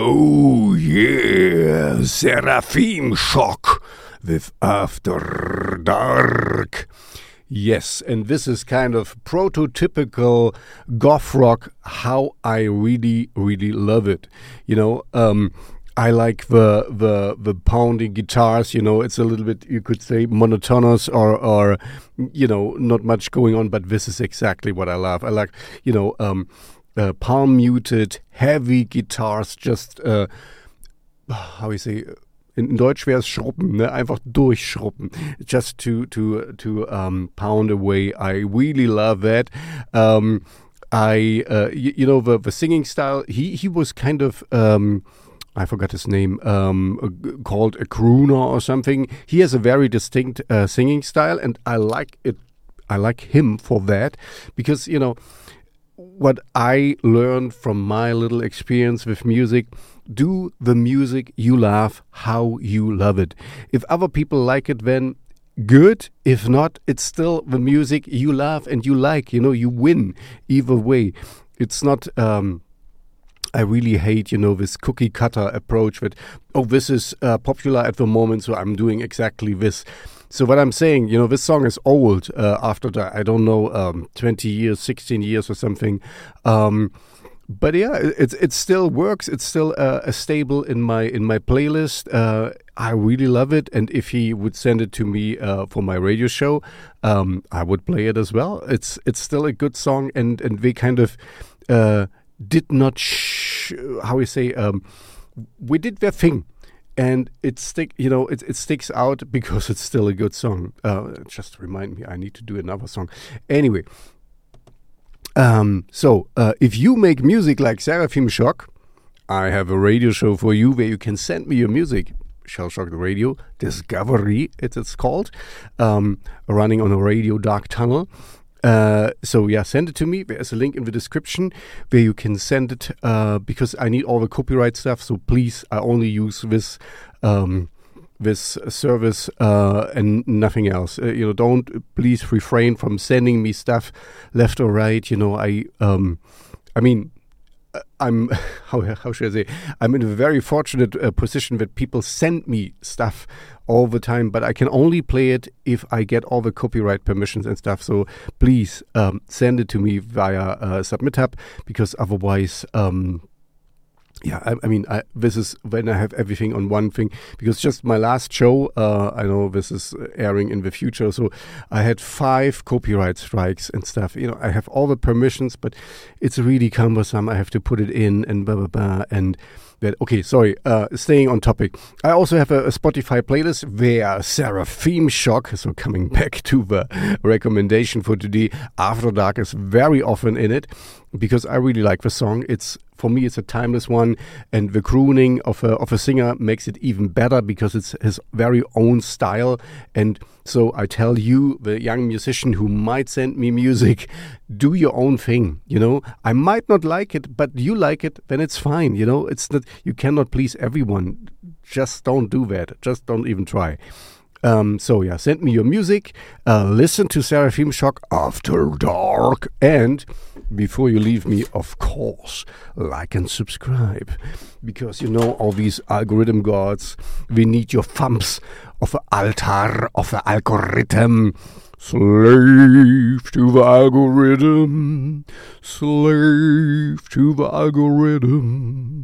Oh yeah, Seraphim Shock with After Dark. Yes, and this is kind of prototypical goth rock, how I really, really love it. You know, um, I like the the the pounding guitars. You know, it's a little bit you could say monotonous or or you know not much going on, but this is exactly what I love. I like you know um, uh, palm muted heavy guitars, just uh, how you say. In Deutsch wäre es schrubben, ne? einfach durchschrubben, just to to to um, pound away. I really love that. Um, I uh, you, you know the the singing style. He he was kind of. Um, I forgot his name, um, called a crooner or something. He has a very distinct uh, singing style, and I like it. I like him for that because you know what I learned from my little experience with music. Do the music you love how you love it. If other people like it, then good. If not, it's still the music you love and you like. You know, you win either way. It's not. Um, I really hate, you know, this cookie cutter approach that, oh, this is uh, popular at the moment, so I'm doing exactly this. So what I'm saying, you know, this song is old uh, after the, I don't know, um, 20 years, 16 years or something. Um, but yeah, it it still works. It's still uh, a stable in my in my playlist. Uh, I really love it, and if he would send it to me uh, for my radio show, um, I would play it as well. It's it's still a good song, and and we kind of uh, did not sh- how we say um, we did their thing and it stick you know it, it sticks out because it's still a good song. Uh, just remind me i need to do another song. Anyway um, so uh, if you make music like seraphim shock i have a radio show for you where you can send me your music. Shellshocked Radio Discovery, it's called, um, running on a radio dark tunnel. Uh, so yeah, send it to me. There's a link in the description where you can send it uh, because I need all the copyright stuff. So please, I only use this um, this service uh, and nothing else. Uh, you know, don't please refrain from sending me stuff left or right. You know, I um, I mean. I'm how how should I say? I'm in a very fortunate uh, position that people send me stuff all the time, but I can only play it if I get all the copyright permissions and stuff. So please um, send it to me via uh, SubmitHub because otherwise. Um, yeah, I, I mean, I, this is when I have everything on one thing. Because just my last show, uh, I know this is airing in the future, so I had five copyright strikes and stuff. You know, I have all the permissions, but it's really cumbersome. I have to put it in and blah blah blah and that okay sorry uh, staying on topic. I also have a, a, spotify playlist where seraphim shock so coming back to the recommendation for today after dark is very often in it because i really like the song. It's for me it's a timeless one and the crooning of a, of a singer makes it even better because it's his very own style and so i tell you the young musician who might send me music do your own thing you know? I might not like it but you like it then it's fine you know? It's not you cannot please everyone. Just don't do that. Just don't even try um, so yeah, send me your music. Uh, listen to Seraphim Shock after dark, and before you leave me, of course, like and subscribe, because you know all these algorithm gods. We need your thumbs of the altar of the algorithm. Slave to the algorithm, slave to the algorithm.